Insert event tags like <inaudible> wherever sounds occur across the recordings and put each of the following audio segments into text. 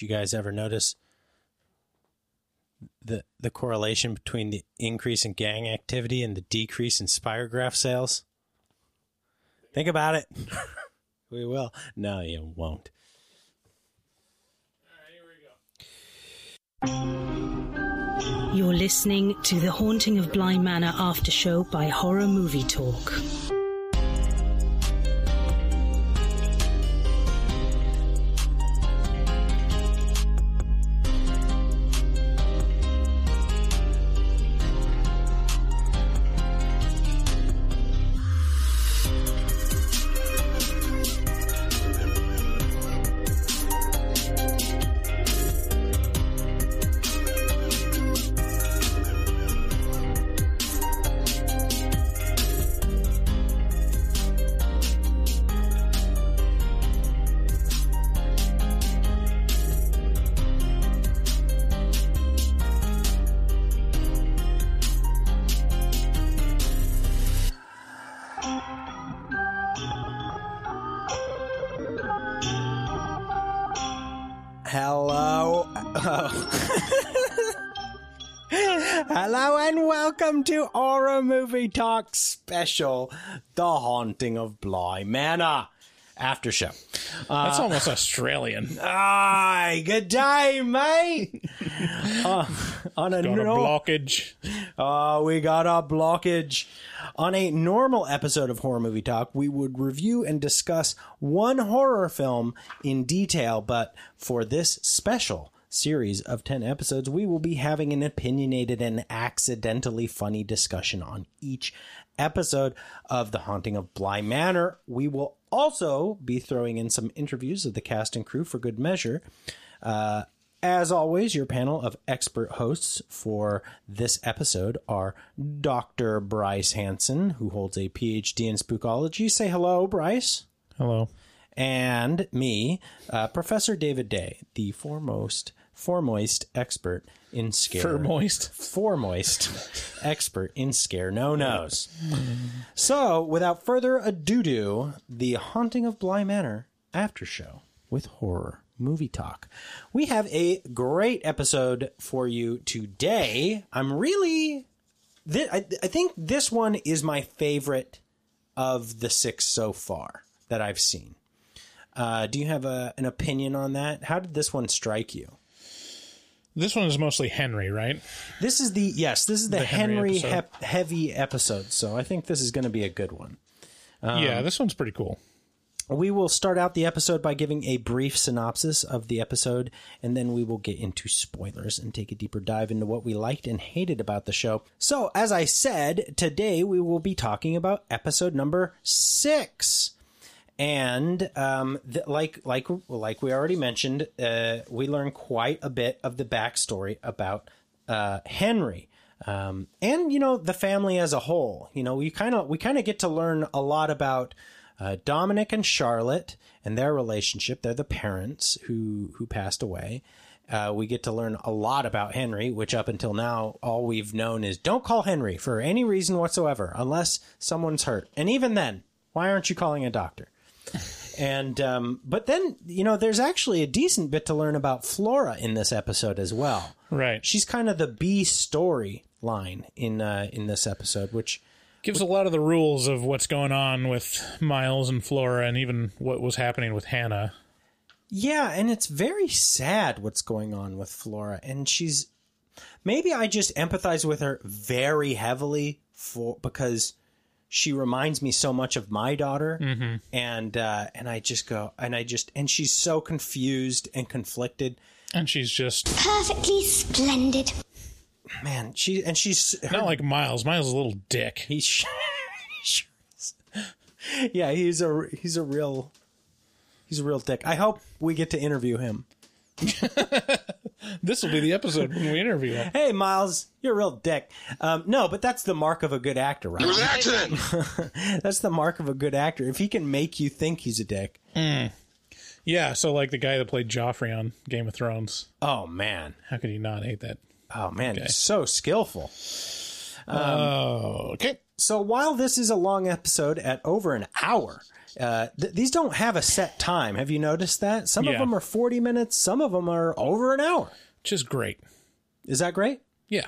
You guys ever notice the the correlation between the increase in gang activity and the decrease in spirograph sales? Think about it. <laughs> we will. No, you won't. You're listening to the Haunting of Bly Manor after show by Horror Movie Talk. Hello and welcome to Horror Movie Talk Special, The Haunting of Bly Manor. After show. That's almost Australian. <laughs> Aye, good day, mate. <laughs> Uh, on a Got a blockage. Oh, we got a blockage. On a normal episode of Horror Movie Talk, we would review and discuss one horror film in detail, but for this special series of 10 episodes, we will be having an opinionated and accidentally funny discussion on each episode of The Haunting of Bly Manor. We will also be throwing in some interviews of the cast and crew for good measure. Uh, as always, your panel of expert hosts for this episode are Dr. Bryce Hanson, who holds a PhD in spookology. Say hello, Bryce. Hello. And me, uh, Professor David Day, the foremost, foremost expert in scare. Fur moist. Foremost expert in scare no nos. So, without further ado, the Haunting of Bly Manor after show with horror movie talk. We have a great episode for you today. I'm really, thi- I, I think this one is my favorite of the six so far that I've seen. Uh, do you have a, an opinion on that? How did this one strike you? This one is mostly Henry, right? This is the yes, this is the, The Henry Henry, episode. hep- heavy episode, so I think this is going to be a good one. Um, yeah, this one's pretty cool. We will start out the episode by giving a brief synopsis of the episode, and then we will get into spoilers and take a deeper dive into what we liked and hated about the show. So, as I said, today we will be talking about episode number six. And um, th- like like like we already mentioned, uh, we learn quite a bit of the backstory about uh, Henry, um, and you know the family as a whole. You know, we kind of we kind of get to learn a lot about uh, Dominic and Charlotte and their relationship. They're the parents who who passed away. Uh, we get to learn a lot about Henry, which up until now, all we've known is don't call Henry for any reason whatsoever, unless someone's hurt. And even then, why aren't you calling a doctor? And um, but then you know, there's actually a decent bit to learn about Flora in this episode as well. Right. She's kind of the B story line in uh, in this episode, which Gives a lot of the rules of what's going on with Miles and Flora and even what was happening with Hannah. Yeah, and it's very sad what's going on with Flora, and she's maybe I just empathize with her very heavily for because she reminds me so much of my daughter, and uh, and I just go and I just and she's so confused and conflicted. And she's just Perfectly splendid. Man, she and she's her, not like Miles. Miles is a little dick. he's sure <laughs> yeah, he's a he's a real he's a real dick. I hope we get to interview him. <laughs> This will be the episode when we interview him. Hey, Miles, you're a real dick. Um, no, but that's the mark of a good actor, right? was an accident. <laughs> that's the mark of a good actor. If he can make you think he's a dick. Yeah, so like the guy that played Joffrey on Game of Thrones. Oh man. How could he not hate that? Oh man, he's so skillful. Oh, okay. so while this is a long episode at over an hour, uh, th- these don't have a set time. Have you noticed that? Some of Yeah. them are 40 minutes, some of them are over an hour. Which is great. Is that great? Yeah.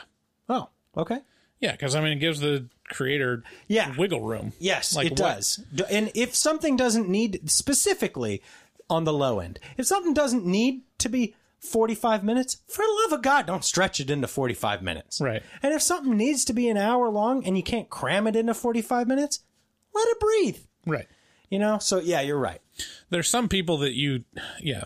Oh, okay. Yeah, because I mean, it gives the creator Yeah. wiggle room. Yes, Like it what? does. D- And if something doesn't need specifically on the low end, if something doesn't need to be 45 minutes, for the love of God, don't stretch it into 45 minutes. Right. And if something needs to be an hour long and you can't cram it into 45 minutes, let it breathe. Right. You know? So yeah, you're right. There's some people that you, yeah.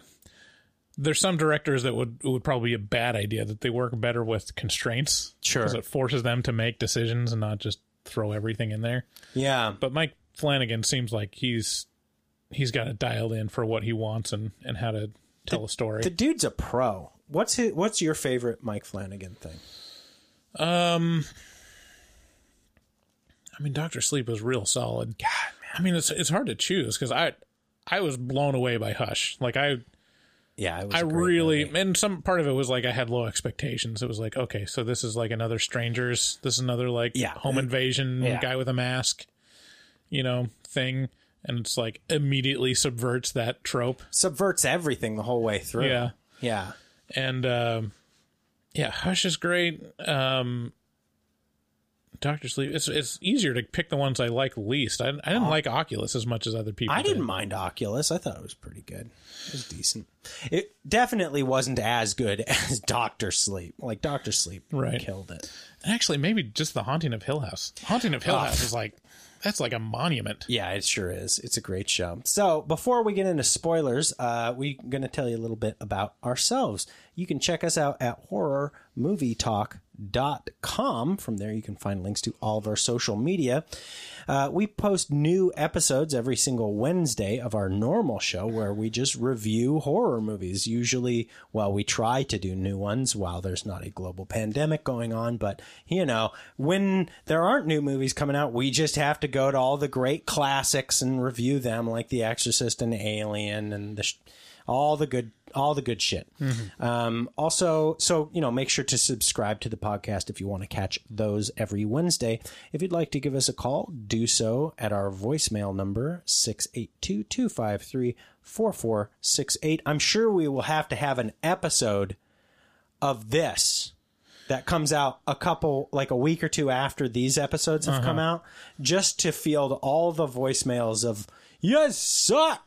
There's some directors that would would probably be a bad idea that they work better with constraints. Sure. Because it forces them to make decisions and not just throw everything in there. Yeah. But Mike Flanagan seems like he's he's got it dialed in for what he wants and and how to tell a story. The dude's a pro. What's his, what's your favorite Mike Flanagan thing? Um, I mean, Doctor Sleep was real solid. God. I mean, it's it's hard to choose because I I was blown away by Hush. Like I Yeah, I really movie. and some part of it was like I had low expectations. It was like okay, so this is like another Strangers. This is another like Yeah. home invasion Yeah. guy with a mask, you know, thing. And it's like immediately subverts that trope. subverts everything the whole way through. Yeah. Yeah. and um, yeah, Hush is great. Um, Doctor Sleep. It's it's easier to pick the ones I like least. I, I didn't like Oculus as much as other people. I did. didn't mind Oculus. I thought it was pretty good. It was decent. It definitely wasn't as good <laughs> as Doctor Sleep. Like Doctor Sleep Right. killed it. Actually, maybe just the Haunting of Hill House. Haunting of Hill House is like that's like a monument. Yeah, it sure is. It's a great show. So before we get into spoilers, uh, we're going to tell you a little bit about ourselves. You can check us out at horrormovietalk.com. From there, you can find links to all of our social media. Uh, we post new episodes every single Wednesday of our normal show where we just review horror movies. Usually, well, we try to do new ones while there's not a global pandemic going on. But, you know, when there aren't new movies coming out, we just have to go to all the great classics and review them, like The Exorcist and Alien and the. Sh- all the good all the good shit. Um, also so you know make sure to subscribe to the podcast if you want to catch those every wednesday. If you'd like to give us a call do so at our voicemail number 682-253-4468 i'm sure we will have to have an episode of this that comes out a couple like a week or two after these episodes have come out just to field all the voicemails of yes suck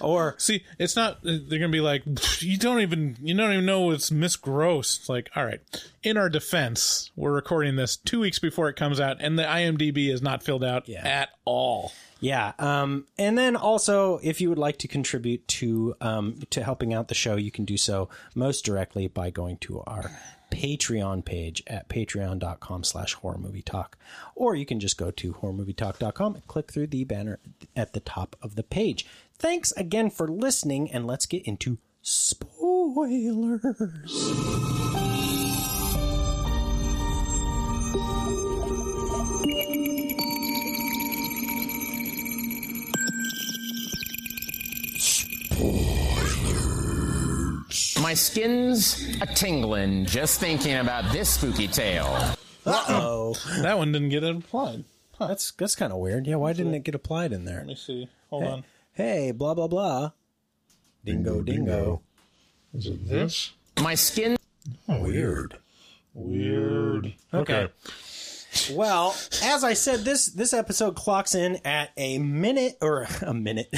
or See, it's not. They're gonna be like, you don't even, you don't even know it's Miss Grose. It's like, all right. In our defense, we're recording this two weeks before it comes out, and the IMDb is not filled out yeah. at all. Yeah. Um, and then also, if you would like to contribute to um, to helping out the show, you can do so most directly by going to our Patreon page at patreon.com slash horror movie talk. Or you can just go to horrormovietalk.com and click through the banner at the top of the page. Thanks again for listening, and let's get into spoilers. My skin's a tingling just thinking about this spooky tale. Uh Oh, That one didn't get applied. that's that's kind of weird. Yeah, why didn't it get applied in there? Let me see. Hold on. Hey, blah blah blah. Dingo dingo. Is it this? My skin Weird. Weird. Okay. Well, as I said, this this episode clocks in at a minute or <laughs> a minute,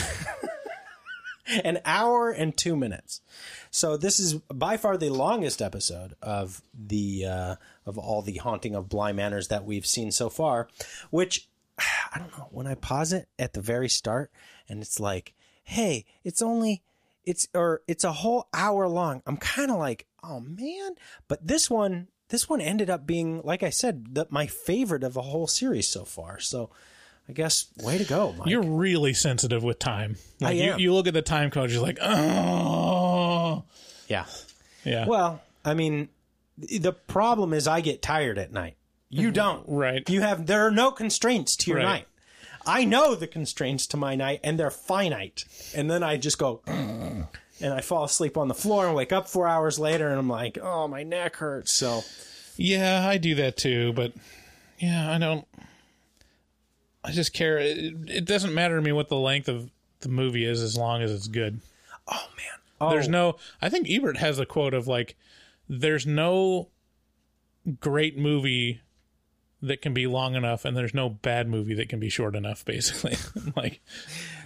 <laughs> an hour and two minutes. So this is by far the longest episode of the uh, of all the haunting of Bly Manors that we've seen so far. Which <sighs> I don't know when I pause it at the very start, and it's like, hey, it's only it's or it's a whole hour long. I'm kind of like, oh man, but this one this one ended up being like I said, the, my favorite of the whole series so far. So I guess way to go, Mike. You're really sensitive with time. Like I am. You, you look at the time code, you're like, oh. Yeah. Yeah. Well, I mean, the problem is I get tired at night. You mm-hmm. don't. Right. You have there are no constraints to your Right. night. I know the constraints to my night and they're finite. And then I just go <clears throat> and I fall asleep on the floor and wake up 4 hours later and I'm like, "Oh, my neck hurts." So, Yeah, I do that too, but yeah, I don't. I just care. It, it doesn't matter to me what the length of the movie is as long as it's good. Oh man. Oh, There's no. I think Ebert has a quote of like, "There's no great movie that can be long enough, and there's no bad movie that can be short enough." <laughs> Basically, like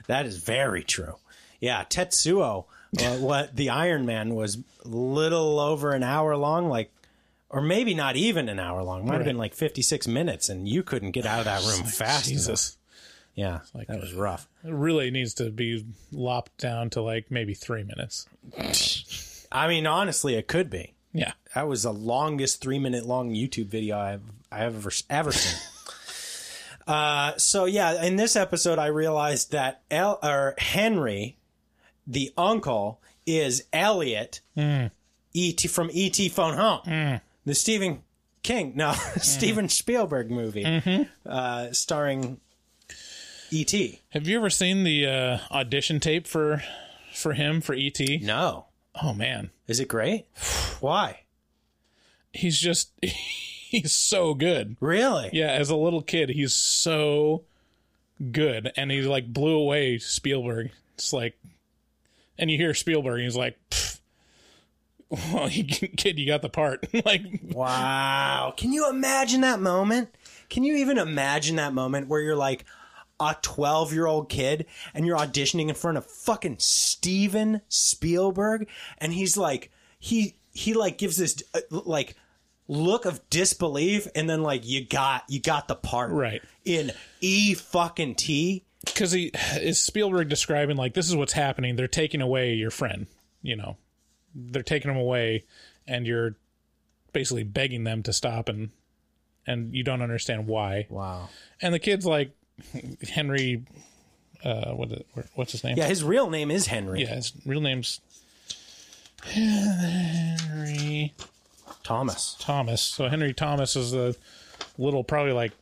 That is very true. Yeah, Tetsuo, uh, <laughs> what the Iron Man was little over an hour long, like, or maybe not even an hour long. Might have been like fifty six minutes, and you couldn't get out of that room <laughs> fast. enough. Jesus, Yeah, like that was rough. it really needs to be lopped down to like maybe three minutes. I mean, honestly, it could be. Yeah, That was the longest three minute long YouTube video I've I've ever ever seen. <laughs> uh, so yeah, in this episode, I realized that El or Henry, the uncle, is Elliott, E.T. from E.T. Phone Home, the Stephen King, no <laughs> Steven Spielberg movie, uh, starring E.T. Have you ever seen the uh, audition tape for for him for ET? No, Oh man, is it great? Why? he's just <laughs> he's so good. Really? Yeah, as a little kid, he's so good, and he like blew away Spielberg. It's like, and you hear Spielberg, and he's like, "Pfft, <laughs> "Well, you, <laughs> kid, you got the part." like, Wow. Can you imagine that moment? Can you even imagine that moment where you're like a 12 year old kid and you're auditioning in front of fucking Steven Spielberg and he's like, he, he like gives this uh, like look of disbelief and then like you got, you got the part Right. in E fucking T. because he is Spielberg describing like this is what's happening. They're taking away your friend. You know, they're taking him away, and you're basically begging them to stop, and and you don't understand why. Wow. And the kid's like <laughs> Henry. Uh, what what's his name? Yeah. His real name is Henry Yeah, his real name's Henry Thomas. Thomas. So Henry Thomas is a little, probably like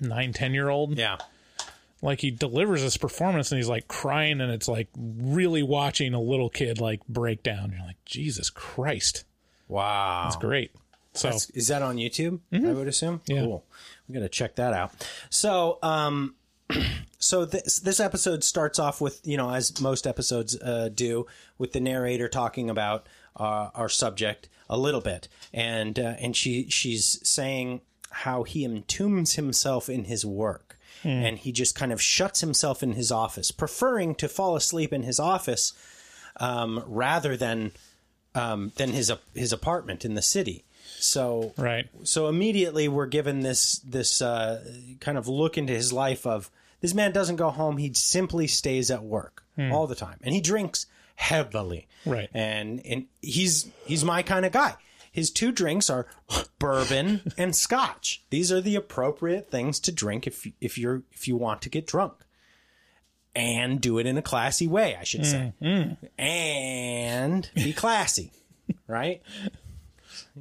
nine, ten year old. Yeah. Like he delivers this performance and he's like crying, and it's like really watching a little kid like break down. You're like, Jesus Christ, Wow. it's great. So Is that on YouTube? I would assume. Yeah. Cool. We got to check that out. So, um, <clears throat> so this this episode starts off with you know as most episodes uh, do with the narrator talking about uh, our subject a little bit, and uh, and she she's saying how he entombs himself in his work. And he just kind of shuts himself in his office, preferring to fall asleep in his office um, rather than um, than his his apartment in the city. So right, so immediately we're given this this uh, kind of look into his life of this man doesn't go home. He simply stays at work hmm. all the time. And he drinks heavily. Right. and and he's he's my kind of guy. His two drinks are bourbon <laughs> and scotch. These are the appropriate things to drink if if you're if you want to get drunk. And do it in a classy way i should say. Hmm. Hmm. And be classy <laughs> right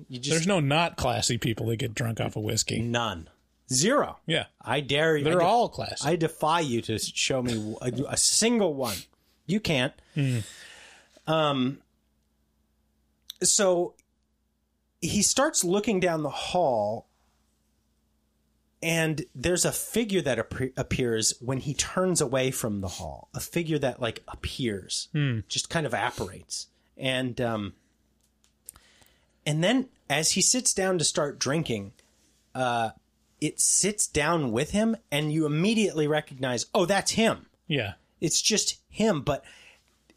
you just there's no not classy people that get drunk off of whiskey. None. Zero. Yeah, I dare you. they're I, de- all classy. I defy you to show me a, a single one. You can't. Um. So he starts looking down the hall, and there's a figure that ap- appears when he turns away from the hall. A figure that like appears, just kind of apparates, and um. And then, as he sits down to start drinking, it sits down with him and you immediately recognize, oh, that's him. yeah, It's just him, but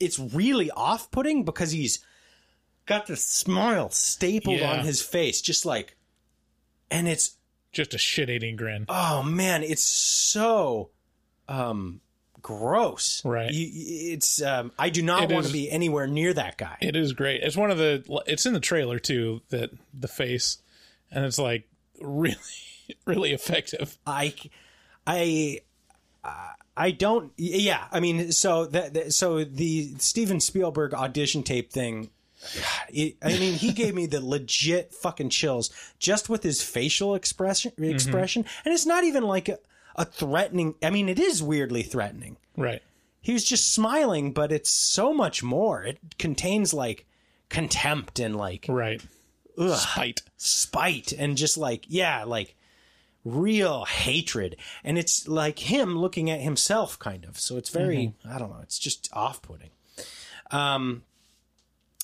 it's really off putting because he's got this smile stapled Yeah. on his face, just like, and it's, just a shit eating grin. oh man, it's so, um, gross. Right. You, it's, um, I do not It want to be anywhere near that guy. It is great. It's one of the. It's in the trailer too. That the face, and it's like really, <laughs> really effective. I, I, I don't. Yeah, I mean, so that so the Steven Spielberg audition tape thing. It, I mean, he gave me the legit fucking chills just with his facial expression. Expression, and it's not even like a, a threatening. I mean, it is weirdly threatening. Right. He was just smiling, but it's so much more. It contains like contempt and like Right. Spite. spite and just like yeah like real hatred, and it's like him looking at himself, kind of. So it's very, I don't know, it's just off-putting. Um,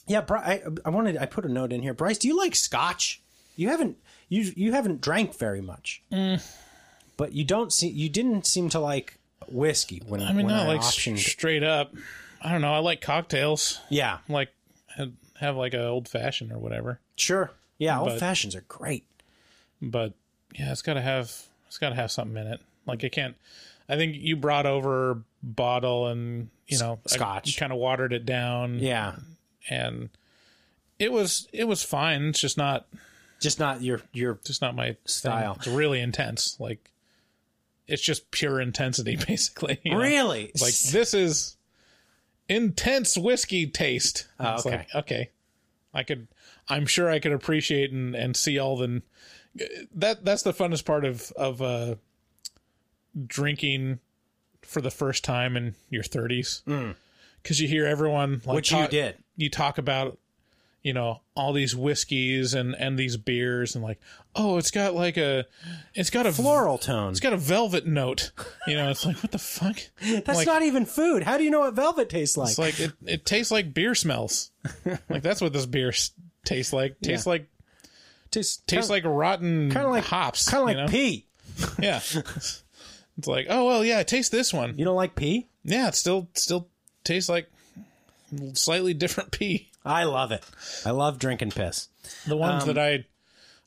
yeah, I, I wanted, I put a note in here. Bryce, do you like Scotch? You haven't, you you haven't drank very much, but you don't see, you didn't seem to like whiskey when I mean, when not I like optioned. straight up. I don't know. I like cocktails. yeah, Like have, like a old fashioned or whatever. sure. Yeah, old But- fashions are great. But yeah, it's got to have it's got to have something in it. Like it can't. I think you brought over bottle and you know Scotch. kind of watered it down. Yeah, and it was it was fine. It's just not just not your your just not my Style. Thing. It's really intense. Like it's just pure intensity, <laughs> basically. you know? really Like this is intense whiskey taste. Oh, It's okay. like, okay. I could I'm sure I could appreciate and, and see all the that that's the funnest part of of uh drinking for the first time in your 30s. Cuz you hear everyone like Mm. Which you did. You talk about you know all these whiskeys and and these beers and like oh it's got like a it's got a floral tone it's got a velvet note you know it's like what the fuck <laughs> That's like, not even food. How do you know what velvet tastes like? it's like it, it tastes like beer smells. <laughs> like that's what this beer s- tastes like. Tastes like tastes tastes like rotten kind of like hops. kind of like you know? pee. <laughs> Yeah. it's like oh well yeah taste this one. You don't like pee? Yeah, it still still tastes like slightly different pee. I love it. I love drinking piss. The ones Um, that I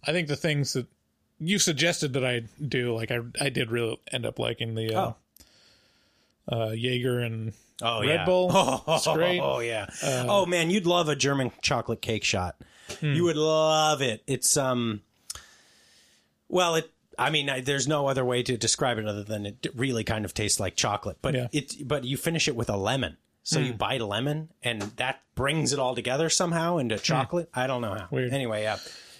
I think the things that you suggested that I do like I I did really end up liking the uh, uh Jaeger and Oh Red yeah. Bull. Oh, <laughs> It's great. Oh yeah. oh man, you'd love a German chocolate cake shot. You would love it. It's um. Well, it. I mean, I, there's no other way to describe it other than it really kind of tastes like chocolate. But Yeah. it. But you finish it with a lemon. So you bite a lemon, and that brings it all together somehow into chocolate. I don't know how. Weird. Anyway, yeah.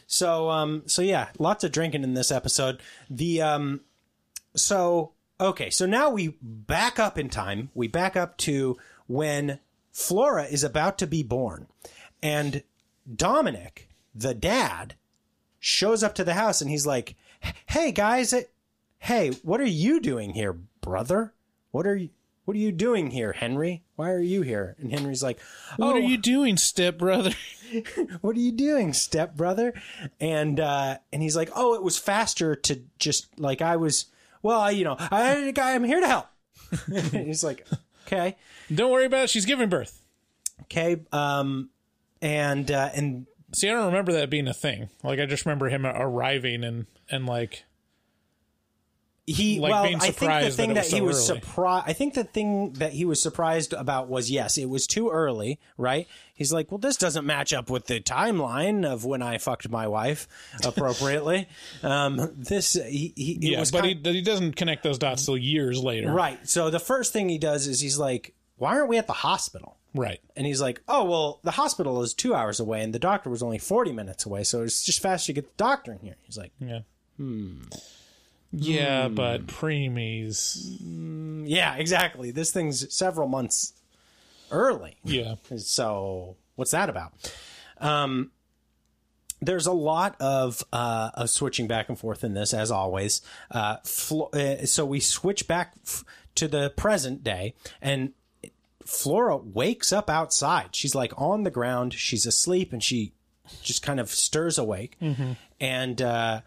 So um. So yeah, lots of drinking in this episode. The um. So okay, so now we back up in time. We back up to when Flora is about to be born, and Dominic, the dad, shows up to the house and he's like, "Hey guys, hey, what are you doing here, brother? What are you?" What are you doing here, Henry? Why are you here? And Henry's like, What "Oh, are you doing, step brother? <laughs> what are you doing, step brother? And uh, and he's like, oh, it was faster to just like I was. Well, I, you know, I, I'm here to help. And <laughs> he's like, okay, Don't worry about it. She's giving birth. okay, um, and uh, and See, I don't remember that being a thing. Like I just remember him arriving and and like he Like well, I think the surprised that thing that, he so was surprised. I think the thing that he was surprised about was yes, it was too early. Right? He's like, well, this doesn't match up with the timeline of when I fucked my wife appropriately. <laughs> um, this he, he yeah, but he he doesn't connect those dots till years later. Right. So the first thing he does is he's like, "Why aren't we at the hospital?" Right. And he's like, "Oh, well, the hospital is two hours away, and the doctor was only forty minutes away, so it's just faster to get the doctor in here." He's like, Yeah. Yeah, but preemies. "Yeah, exactly. This thing's several months early. Yeah. <laughs> So what's that about?" Um, there's a lot of uh, of switching back and forth in this, as always. Uh, Flo- uh, so we switch back f- to the present day, and Flora wakes up outside. She's like on the ground. She's asleep, and she just kind of stirs awake, and uh,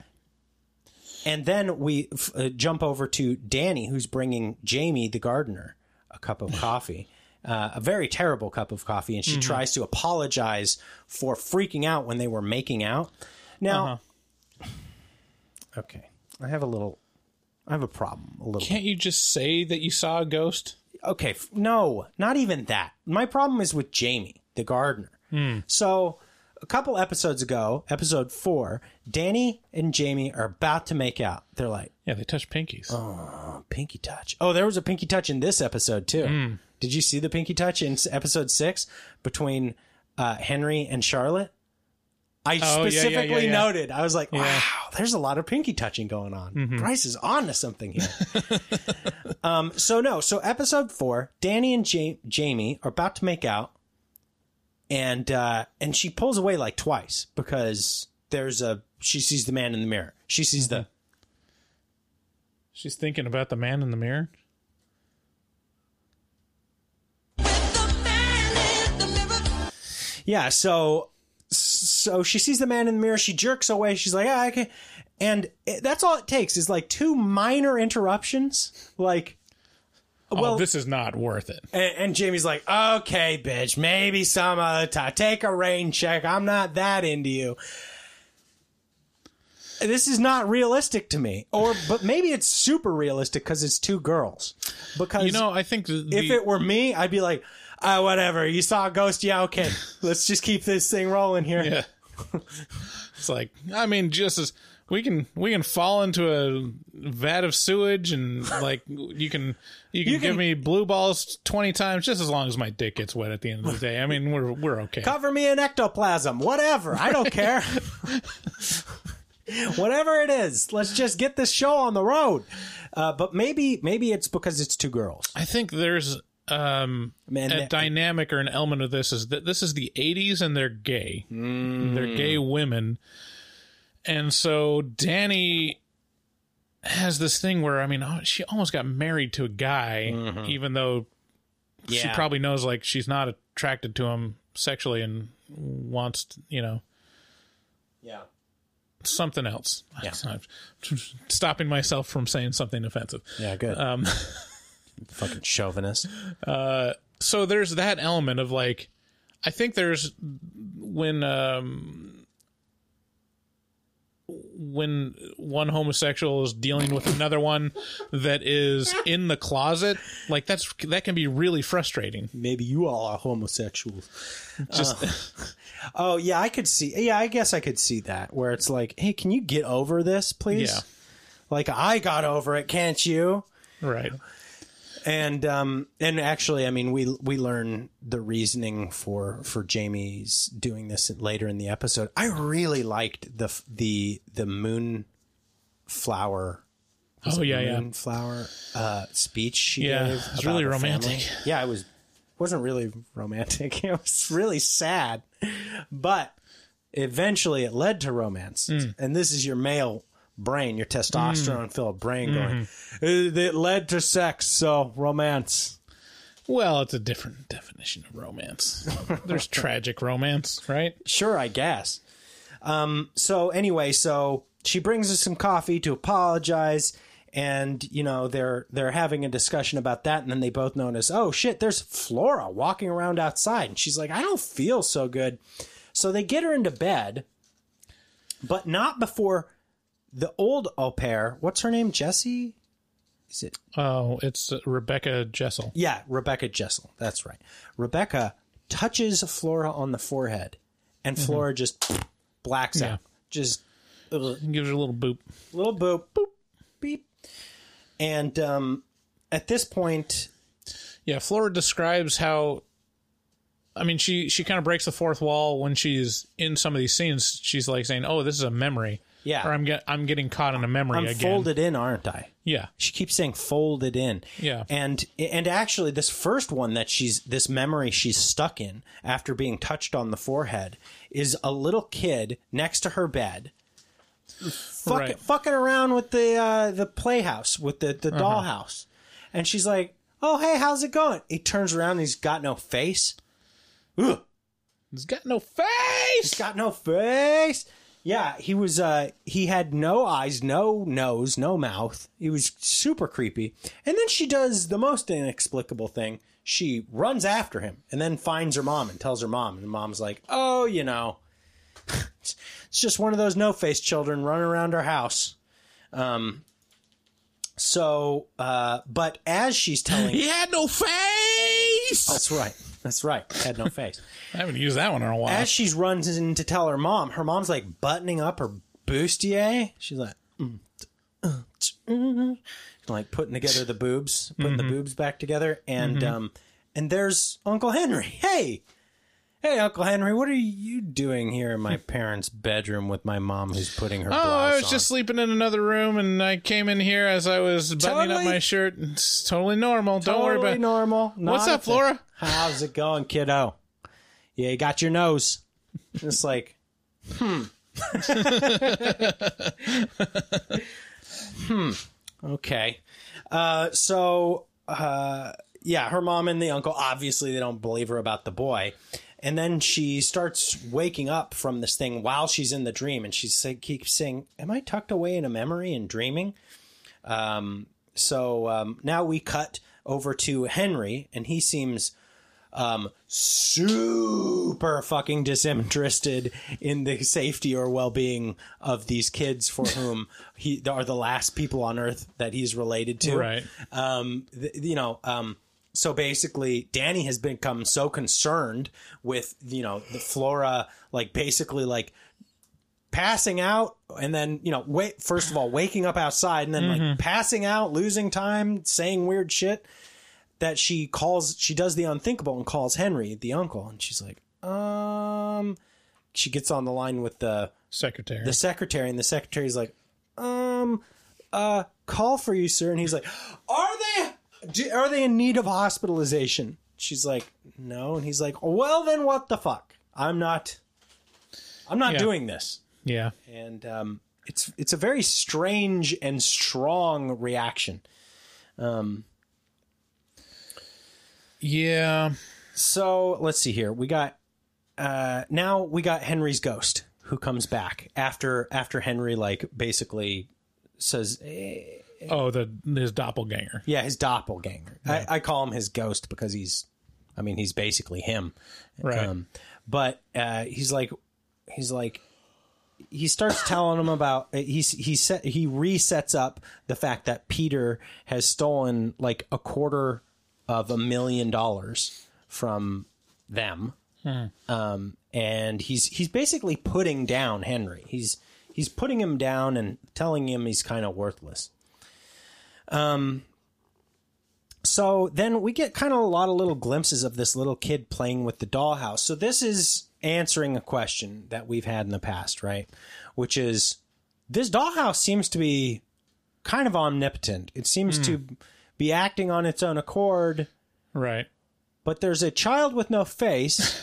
and then we f- uh, jump over to Danny, who's bringing Jamie, the gardener, a cup of <laughs> coffee. Uh, a very terrible cup of coffee, and she tries to apologize for freaking out when they were making out. Now, okay, I have a little, I have a problem. A little. Can't you just say that you saw a ghost? okay, f- no, not even that. My problem is with Jamie, the gardener. So, a couple episodes ago, episode four, Danny and Jamie are about to make out. They're like, Yeah, they touch pinkies. Oh, pinky touch. Oh, there was a pinky touch in this episode, too. Did you see the pinky touch in s- episode six between uh, Henry and Charlotte? I Oh, yeah, yeah, specifically yeah, yeah. noted. I was like, wow, there's a lot of pinky touching going on. Mm-hmm. Bryce is on to something here. <laughs> um, so, no. So, episode four, Danny and ja- Jamie are about to make out. And uh, and she pulls away like twice because there's a she sees the man in the mirror. She sees the She's thinking about the man in the mirror. Yeah, so so she sees the man in the mirror. She jerks away. She's like, ah, I can and it, that's all it takes is like two minor interruptions. Like, well, oh, this is not worth it. And, and, Jamie's like, okay, bitch, maybe some other time. Take a rain check. I'm not that into you. This is not realistic to me, or but maybe it's super realistic because it's two girls. Because you know, I think the, if it were me, I'd be like, uh, whatever. You saw a ghost, yeah, okay. <laughs> Let's just keep this thing rolling here. Yeah. It's like, I mean, just as we can we can fall into a vat of sewage and like you can you can, you can give me blue balls 20 times just as long as my dick gets wet at the end of the day. I mean we're we're okay. Cover me in ectoplasm whatever. I don't care. <laughs> Whatever it is let's just get this show on the road. Uh, but maybe maybe it's because it's two girls. I think there's um, Man, a dynamic or an element of this is that this is the 80s and they're gay mm. they're gay women and so Danny has this thing where I mean, oh, she almost got married to a guy, mm-hmm. even though yeah. she probably knows like she's not attracted to him sexually and wants, to, you know, yeah, something else. Yeah. I'm <laughs> stopping myself from saying something offensive. Yeah, good. Um, <laughs> fucking chauvinist. Uh, so there's that element of like, I think there's when um when one homosexual is dealing with another one that is in the closet like that's that can be really frustrating. Maybe you all are homosexuals. Just uh, <laughs> oh yeah i could see yeah i guess i could see that where it's like hey can you get over this please? Yeah. Like i got over it can't you? Right and um and actually i mean we we learn the reasoning for for jamie's doing this later in the episode. I really liked the the the moon flower. Oh yeah yeah. flower uh speech she yeah gave it's really romantic family. yeah it was wasn't really romantic. <laughs> It was really sad. But eventually it led to romance. Mm. and this is your male brain, your testosterone mm. filled brain going, mm-hmm. it led to sex, so romance. Well, it's a different definition of romance. <laughs> There's tragic romance, right? Sure, I guess. Um, so anyway, so she brings us some coffee to apologize, and you know they're they're having a discussion about that, and then they both notice, oh shit, there's Flora walking around outside, and she's like, I don't feel so good. So they get her into bed, but not before the old au pair, what's her name? Jessie? Is it? Oh, it's Rebecca Jessel. Yeah, Rebecca Jessel. That's right. Rebecca touches Flora on the forehead, and mm-hmm. Flora just blacks yeah. out. Just ugh. gives her a little boop. Little boop. Boop. Beep. And um, at this point, yeah, Flora describes how. I mean, she she kind of breaks the fourth wall when she's in some of these scenes. She's like saying, "Oh, this is a memory." Yeah. Or I'm get, I'm getting caught in a memory I'm again. folded in, aren't I? Yeah. She keeps saying folded in. Yeah. And and actually this first one that she's this memory she's stuck in after being touched on the forehead is a little kid next to her bed. Fuck, right. fucking around with the uh, the playhouse with the the uh-huh. dollhouse, and she's like, "Oh hey, how's it going?" He turns around, and he's got no face. Ugh. He's got no face. He's got no face. Yeah, he was. Uh, he had no eyes, no nose, no mouth. He was super creepy. And then she does the most inexplicable thing. She runs after him and then finds her mom and tells her mom. And the mom's like, "Oh, you know, <laughs> it's just one of those no-face children running around our house." Um. So, uh, but as she's telling, <laughs> he had no face. That's right. That's right. Had no face. <laughs> I haven't used that one in a while. As she's runs in to tell her mom, her mom's like buttoning up her bustier. She's like, mm, uh, mm, like putting together the boobs, putting mm-hmm. the boobs back together, and mm-hmm. um, and there's Uncle Henry. Hey, Hey, Uncle Henry, what are you doing here in my <laughs> parents' bedroom with my mom who's putting her? Oh, I was on? just sleeping in another room, and I came in here as I was buttoning totally, up my shirt. It's totally normal. Totally Don't worry about it. normal. What's up, Flora? How's it going, kiddo? Yeah, you got your nose. <laughs> It's like, hmm. hmm. Okay. Uh, so, uh, yeah, her mom and the uncle obviously they don't believe her about the boy. And then she starts waking up from this thing while she's in the dream, and she say, keeps saying, "Am I tucked away in a memory and dreaming?" Um, so um, now we cut over to Henry, and he seems um, super fucking disinterested in the safety or well-being of these kids for <laughs> whom he are the last people on earth that he's related to. Right. Um, th- you know, um, so basically Danny has become so concerned with, you know, the Flora, like basically like passing out and then, you know, wait, first of all, waking up outside and then like passing out, losing time, saying weird shit that she calls she does the unthinkable and calls Henry the uncle and she's like um she gets on the line with the Secretary. the secretary and the secretary's like um uh call for you sir and he's like are they do, are they in need of hospitalization she's like no and he's like well then what the fuck i'm not i'm not Yeah. doing this yeah. and um it's it's a very strange and strong reaction Um. Yeah. So let's see here. We got uh now we got Henry's ghost who comes back after after Henry like basically says eh, Oh, the his doppelganger. yeah his doppelganger. I, I call him his ghost because he's I mean he's basically him. Right. Um, but uh, he's like he's like he starts telling him about he's he set he resets up the fact that Peter has stolen like a quarter of a million dollars from them. Um, and he's he's basically putting down Henry. He's he's putting him down and telling him he's kind of worthless. Um so then we get kind of a lot of little glimpses of this little kid playing with the dollhouse. So this is answering a question that we've had in the past, right? Which is this dollhouse seems to be kind of omnipotent. It seems to be acting on its own accord, Right. but there's a child with no face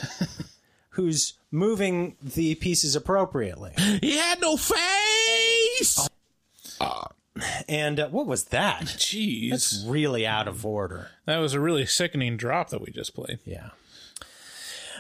<laughs> who's moving the pieces appropriately. He had no face. And uh, what was that? Jeez. It's really out of order. that was a really sickening drop that we just played. Yeah.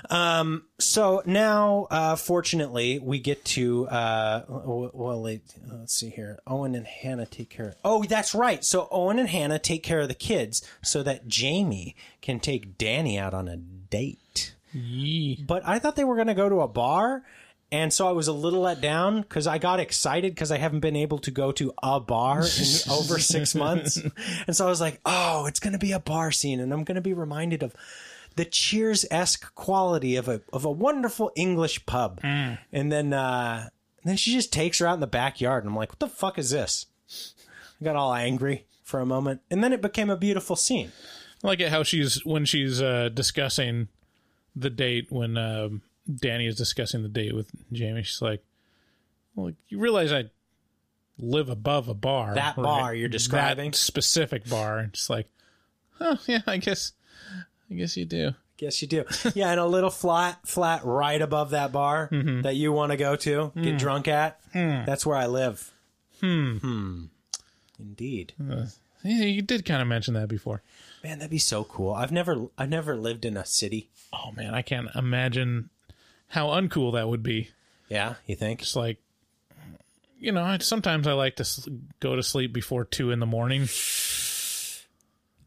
Um. So now, uh, fortunately, we get to uh. Well, wait, let's see here. Owen and Hannah take care. Of, Oh, that's right. So Owen and Hannah take care of the kids so that Jamie can take Danny out on a date. Yee. But I thought they were going to go to a bar. And so I was a little let down because I got excited because I haven't been able to go to a bar in <laughs> over six months. And so I was like, oh, it's going to be a bar scene. And I'm going to be reminded of the Cheers esque quality of a, of a wonderful English pub. And then, uh, then she just takes her out in the backyard. And I'm like, what the fuck is this? I got all angry for a moment. And then it became a beautiful scene. I like it how she's when she's uh, discussing the date when um, Danny is discussing the date with Jamie. She's like, "Well, you realize I live above a bar. That bar you're describing? That specific bar." And it's like, "Oh yeah, I guess, I guess you do." I guess you do. Yeah, and a little flat, flat right above that bar mm-hmm. that you want to go to, get hmm. drunk at. Hmm. That's where I live. Hmm. hmm. Indeed. Uh, yeah, you did kind of mention that before. Man, that'd be so cool. I've never, I've never lived in a city. Oh man, I can't imagine how uncool that would be. Yeah, you think? It's like, you know, I, sometimes I like to go to sleep before two in the morning.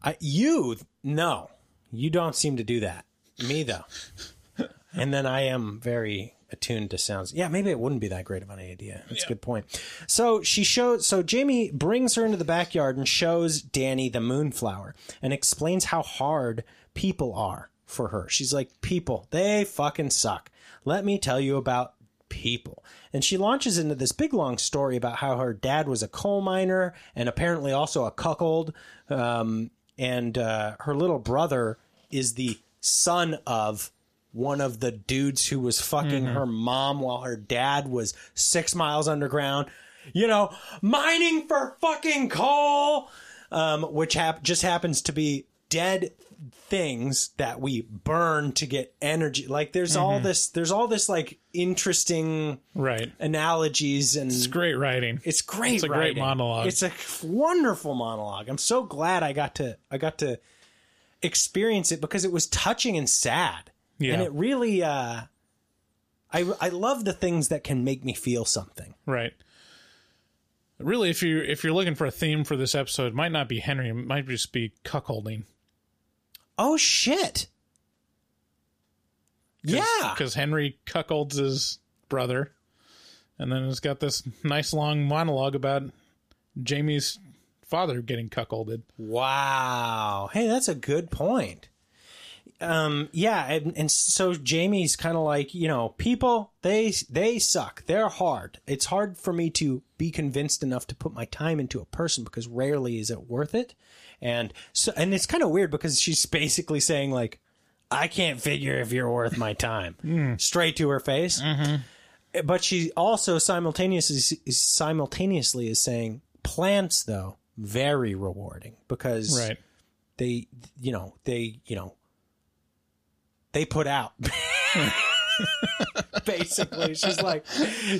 I, you no, you don't seem to do that. Me though. and then I am very attuned to sounds. Yeah, maybe it wouldn't be that great of an idea. That's a good point. So she shows. So Jamie brings her into the backyard and shows Danny the moonflower and explains how hard people are for her. She's like, people, they fucking suck. Let me tell you about people. And she launches into this big long story about how her dad was a coal miner and apparently also a cuckold. Um, and uh, her little brother is the son of one of the dudes who was fucking her mom while her dad was six miles underground, you know, mining for fucking coal, um, which hap- just happens to be dead things that we burn to get energy. Like there's all this there's all this like interesting Right. analogies and It's great writing. it's great. It's a great monologue. It's a wonderful monologue. I'm so glad I got to I got to experience it because it was touching and sad. Yeah. And it really uh I I love the things that can make me feel something. Right. Really, if you if you're looking for a theme for this episode, it might not be Henry. It might just be cuckolding. Oh shit. Yeah. because Henry cuckolds his brother, and then it's got this nice long monologue about Jamie's father getting cuckolded. Wow. Hey, that's a good point. Um, yeah, and, and so Jamie's kind of like, you know, people they they suck. They're hard. It's hard for me to be convinced enough to put my time into a person because rarely is it worth it. And so, and it's kind of weird because she's basically saying like, I can't figure if you're worth my time, hmm. straight to her face. Mm-hmm. But she also simultaneously simultaneously is saying plants though very rewarding because Right. they you know they you know they put out <laughs> <laughs> basically she's like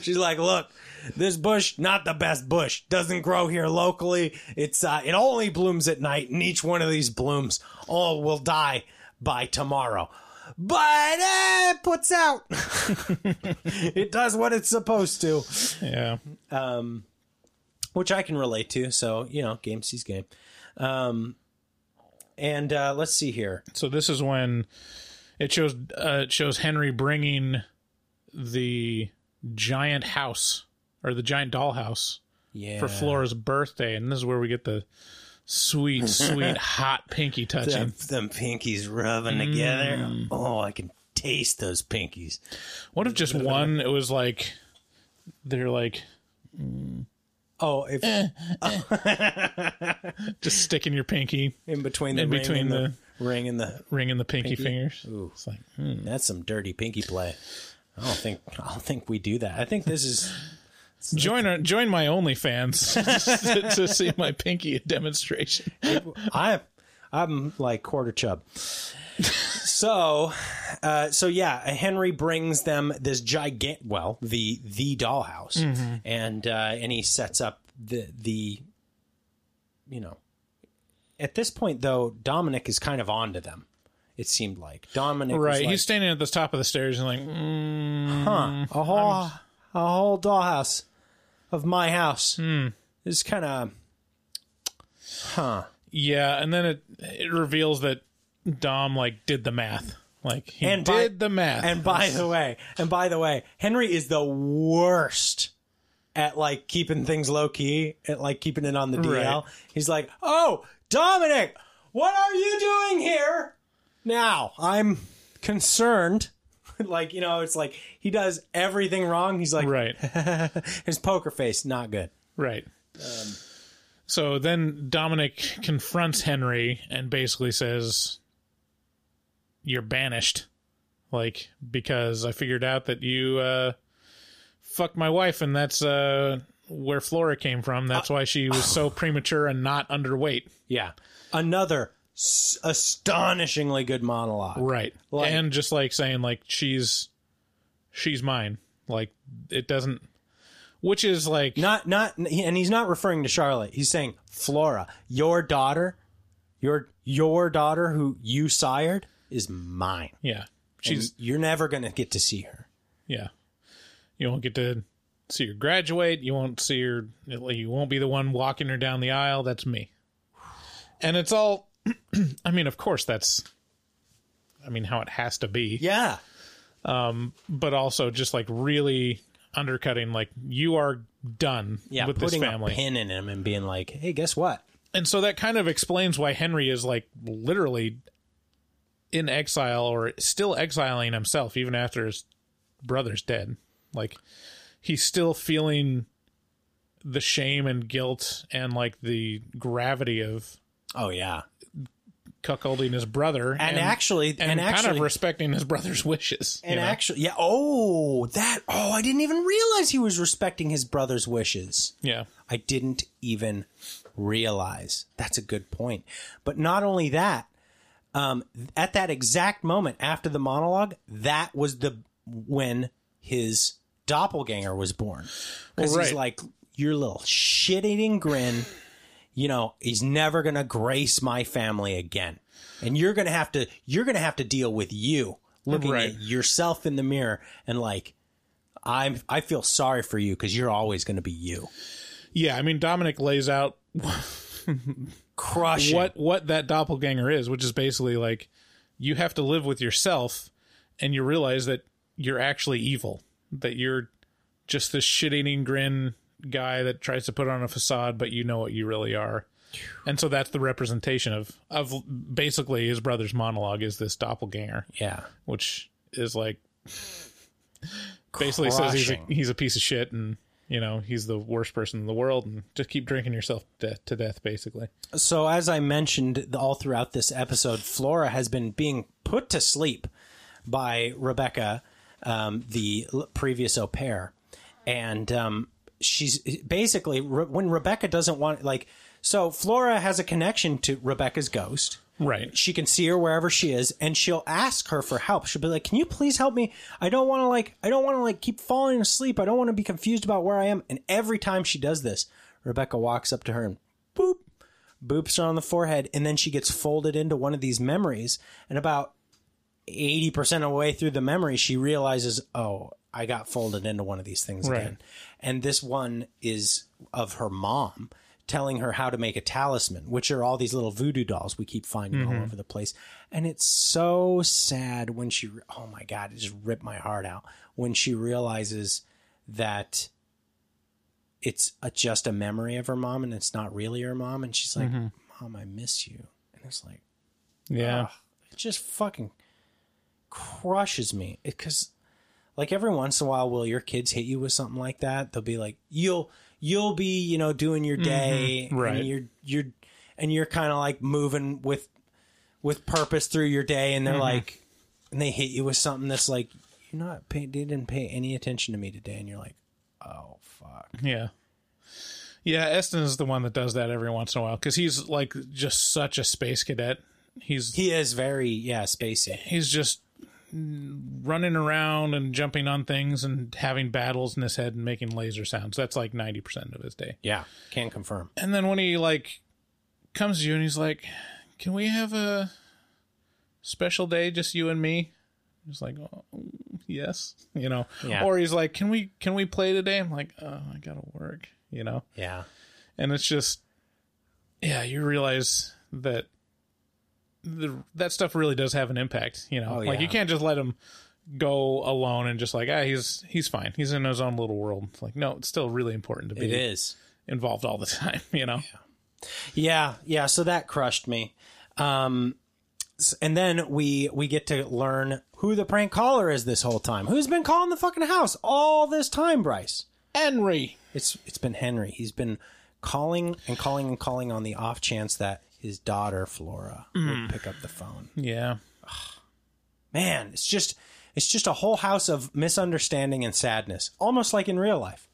she's like look this bush not the best bush doesn't grow here locally it's uh it only blooms at night and each one of these blooms all will die by tomorrow but uh, it puts out <laughs> it does what it's supposed to Yeah. Um, which I can relate to. So you know, game sees game. Um, and uh, let's see here. So this is when it shows uh, it shows Henry bringing the giant house or the giant dollhouse Yeah, for Flora's birthday, and this is where we get the sweet, <laughs> sweet, hot pinky touching. them, them pinkies rubbing together. Mm. Oh, I can taste those pinkies. What if just one? It was like they're like mm. Oh, if eh, <laughs> eh. just sticking your pinky, in between the in ring between and the, ring and the ringing the pinky, fingers. It's like hmm. that's some dirty pinky play. I don't think I don't think we do that. I think this is join our, join my OnlyFans to, <laughs> to see my pinky demonstration. I I'm like quarter chub. so, uh, so yeah, Henry brings them this gigant, well, the the dollhouse, and uh, and he sets up the the, you know, at this point though, Dominic is kind of onto them. It seemed like Dominic, Right, like, he's standing at the top of the stairs and like, mm, huh, a whole a whole dollhouse of my house. Hmm. It's kind of, huh. yeah, and then it it reveals that Dom like did the math, like he And by- did the math. And by the way, and by the way, Henry is the worst at like keeping things low key, at like keeping it on the DL. Right. He's like, "Oh, Dominic, what are you doing here?" Now, I'm concerned. <laughs> like, you know, it's like he does everything wrong. He's like right, <laughs> his poker face not good. right. so then Dominic confronts Henry and basically says, "You're banished." Like because I figured out that you uh, fucked my wife, and that's uh, where Flora came from. That's why she was so <sighs> premature and not underweight. Yeah. Another s- astonishingly good monologue. Right. Like- and just like saying like she's she's mine. Like it doesn't which is like Not not and he's not referring to Charlotte. He's saying Flora, your daughter, your your daughter who you sired is mine. yeah. She's She's you're never going to get to see her. yeah. You won't get to see her graduate, you won't see her you won't be the one walking her down the aisle, that's me. And it's all <clears throat> I mean, of course that's I mean how it has to be. Yeah. Um, but also just like really undercutting like you are done Yeah, with this putting family. a pin in him and being like, "Hey, guess what? and so that kind of explains why Henry is like literally in exile or still exiling himself even after his brother's dead. Like he's still feeling the shame and guilt and like the gravity of Oh yeah." Cuckolding his brother And, actually and, and, kind actually of respecting his brother's <laughs> wishes. you and know? actually yeah, oh, that oh, I didn't even realize he was respecting his brother's wishes. yeah. I didn't even realize. That's a good point. But not only that, um, at that exact moment after the monologue, that was the when his doppelganger was born. Because Well, he's like, your little shit eating grin, you know, he's never gonna grace my family again. And you're gonna have to you're gonna have to deal with you looking Right. at yourself in the mirror and like I'm I feel sorry for you because you're always gonna be you. Yeah, I mean Dominic lays out Crushing. what what that doppelganger is, which is basically like you have to live with yourself and you realize that you're actually evil, that you're just this shit-eating grin guy that tries to put on a facade but you know what you really are. And so that's the representation of of basically his brother's monologue is this doppelganger, Yeah. which is like basically says he's a, he's a piece of shit and you know he's the worst person in the world and just keep drinking yourself to, to death basically So, as I mentioned all throughout this episode, Flora has been being put to sleep by Rebecca, um, the previous au pair. And um, she's basically, Re- when Rebecca doesn't want, like, so Flora has a connection to Rebecca's ghost. right She can see her wherever she is, and she'll ask her for help. She'll be like, "Can you please help me? I don't want to like, I don't want to like keep falling asleep. I don't want to be confused about where I am." And every time she does this, Rebecca walks up to her and boop, boops her on the forehead, and then she gets folded into one of these memories. And about eighty percent of the way through the memory, she realizes, "Oh, I got folded into one of these things Right. again." And this one is of her mom telling her how to make a talisman, which are all these little voodoo dolls we keep finding all mm-hmm. over the place. And it's so sad when she, re- oh my God, it just ripped my heart out when she realizes that it's a, just a memory of her mom and it's not really her mom. And she's like, mm-hmm. Mom, I miss you. And it's like, yeah it just fucking crushes me because like every once in a while will your kids hit you with something like that? They'll be like you'll you'll be you know doing your mm-hmm. day right. and you're you're and you're kind of like moving with with purpose through your day and they're mm-hmm. like and they hit you with something that's like you're not pay, they didn't pay any attention to me today and you're like oh fuck. Yeah. Yeah Eston is the one that does that every once in a while because he's like just such a space cadet. He's he is very yeah spacey. He's just running around and jumping on things and having battles in his head and making laser sounds. That's like 90% of his day. Yeah. Can confirm. And then when he like comes to you and he's like can we have a special day just you and me? He's like oh, yes you know? Yeah. or he's like can we can we play today? I'm like oh i gotta work you know? Yeah. And it's just yeah you realize that the, that stuff really does have an impact you know Oh, like yeah. you can't just let him go alone and just like ah he's he's fine he's in his own little world It's like no it's still really important to be is involved all the <laughs> time you know Yeah, yeah. So that crushed me. Um, and then we we get to learn who the prank caller is this whole time. Who's been calling the fucking house all this time, Bryce? henry It's it's been Henry. He's been calling and calling and calling on the off chance that his daughter Flora would mm-hmm. pick up the phone. yeah Man, it's just it's just a whole house of misunderstanding and sadness, almost like in real life.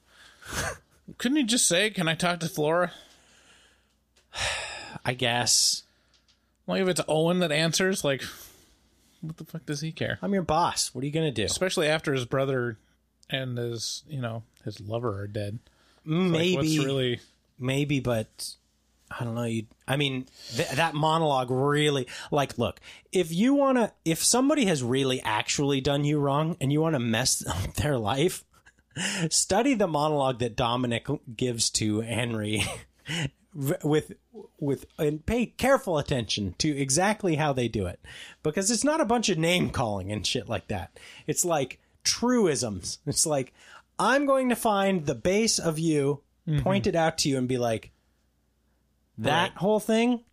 <laughs> couldn't you just say can i talk to flora <sighs> I guess like if it's owen that answers like what the fuck does he care I'm your boss. What are you gonna do? especially after his brother and his you know his lover are dead Like, Maybe what's really maybe but i don't know you i mean th- that monologue really like look if you want to if somebody has really actually done you wrong and you want to mess <laughs> up their life study the monologue that dominic gives to henry <laughs> with with and pay careful attention to exactly how they do it. Because it's not a bunch of name calling and shit like that. It's like truisms. It's like i'm going to find the base of you mm-hmm. point it out to you and be like that Right. whole thing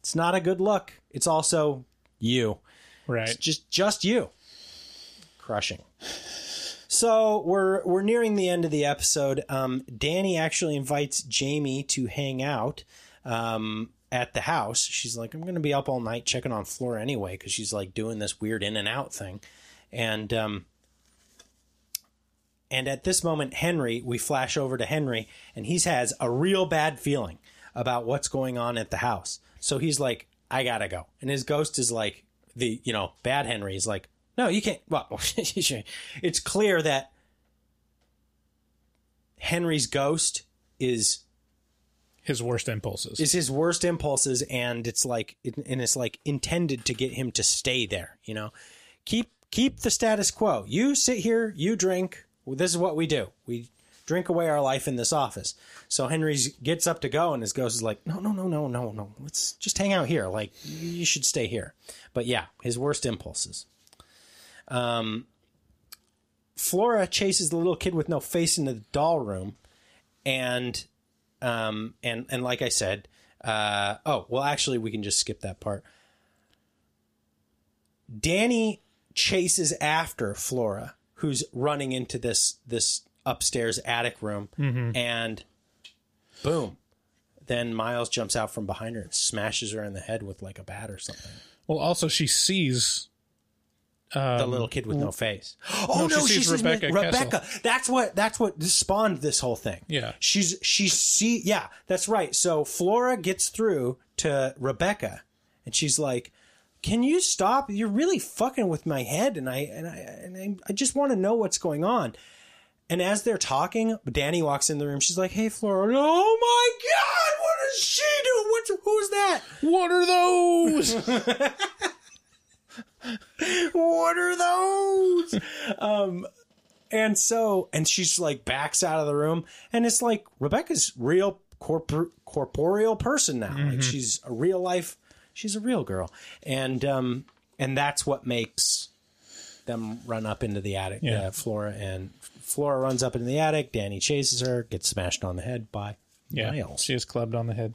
it's not a good look. It's also you. Right. It's just just you. Crushing. So we're we're nearing the end of the episode. Um, danny actually invites jamie to hang out um, at the house. She's like i'm gonna be up all night checking on flora anyway because she's like doing this weird in and out thing. And um, and at this moment henry we flash over to henry and he has a real bad feeling about what's going on at the house so he's like I gotta go. And his ghost is like the you know bad Henry is like, no, you can't. Well, <laughs> it's clear that Henry's ghost is His worst impulses. is his worst impulses, and it's like and it's like intended to get him to stay there. You know, keep keep the status quo. You sit here, you drink. Well, this is what we do. We drink away our life in this office. So Henry gets up to go, and his ghost is like, "No, no, no, no, no, no. Let's just hang out here. Like you should stay here." But yeah, his worst impulses. Um, Flora chases the little kid with no face into the doll room, and um, and and like I said, uh, oh well, actually, we can just skip that part. Danny chases after Flora, who's running into this this upstairs attic room, and boom, then Miles jumps out from behind her and smashes her in the head with like a bat or something. well, also she sees the little kid with no face. <gasps> Oh Um, no, she sees Rebecca Rebecca. That's what that's what spawned this whole thing. Yeah. she's she see. Yeah, that's right. So Flora gets through to Rebecca, and she's like, "Can you stop? You're really fucking with my head, and I and I and I, I just want to know what's going on." And as they're talking, Danny walks in the room. She's like, "Hey, Flora." Oh my god, what is she doing? What's who's that? what are those? <laughs> what are those? um, and so, and she's like backs out of the room, and it's like Rebecca's real corpor- corporeal person now. Like she's a real life, she's a real girl, and um, and that's what makes them run up into the attic. Yeah. Uh, Flora and Flora runs up into the attic. Danny chases her, gets smashed on the head by yeah, Miles. she is clubbed on the head.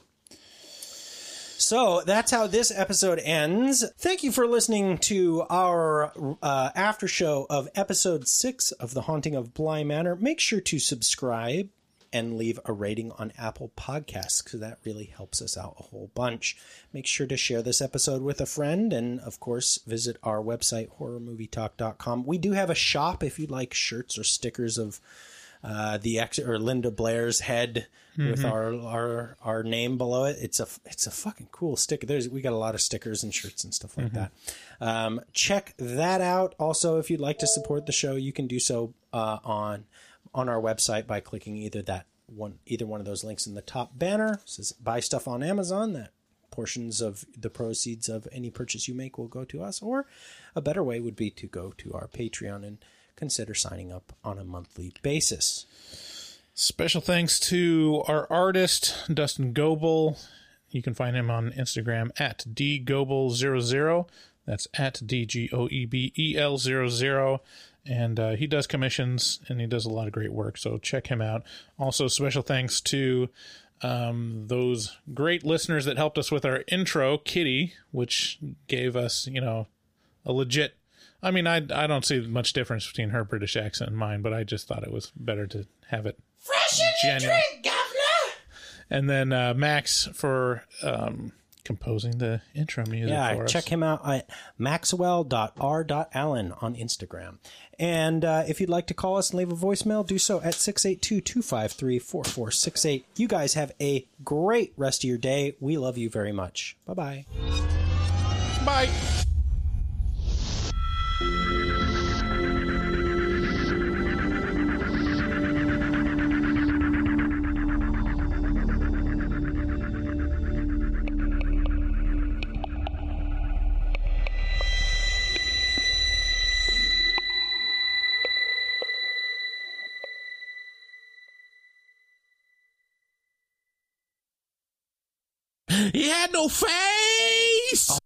So that's how this episode ends. Thank you for listening to our uh, after show of episode six of The Haunting of Bly Manor. Make sure to subscribe and leave a rating on Apple Podcasts because that really helps us out a whole bunch. Make sure to share this episode with a friend and, of course, visit our website, horrormovietalk.com. We do have a shop if you'd like shirts or stickers of uh, the ex or Linda Blair's head with our, our our name below it. It's a it's a fucking cool sticker. There's we got a lot of stickers and shirts and stuff like that. Um, check that out. Also, if you'd like to support the show, you can do so uh, on on our website by clicking either that one either one of those links in the top banner. It says buy stuff on Amazon. That portions of the proceeds of any purchase you make will go to us. Or a better way would be to go to our Patreon and consider signing up on a monthly basis. Special thanks to our artist, Dustin Goebel. You can find him on Instagram at dgoebel00. That's at D G O E B E L 00. And uh, he does commissions and he does a lot of great work. So check him out. Also, special thanks to um, those great listeners that helped us with our intro, Kitty, which gave us, you know, a legit. I mean, I, I don't see much difference between her British accent and mine, but I just thought it was better to have it Fresh in genuine. And then uh, Max for um, composing the intro music Yeah, for us. check him out at maxwell.r.allen on Instagram. And uh, if you'd like to call us and leave a voicemail, do so at 682 253 4468. You guys have a great rest of your day. We love you very much. Bye bye bye. Had no face.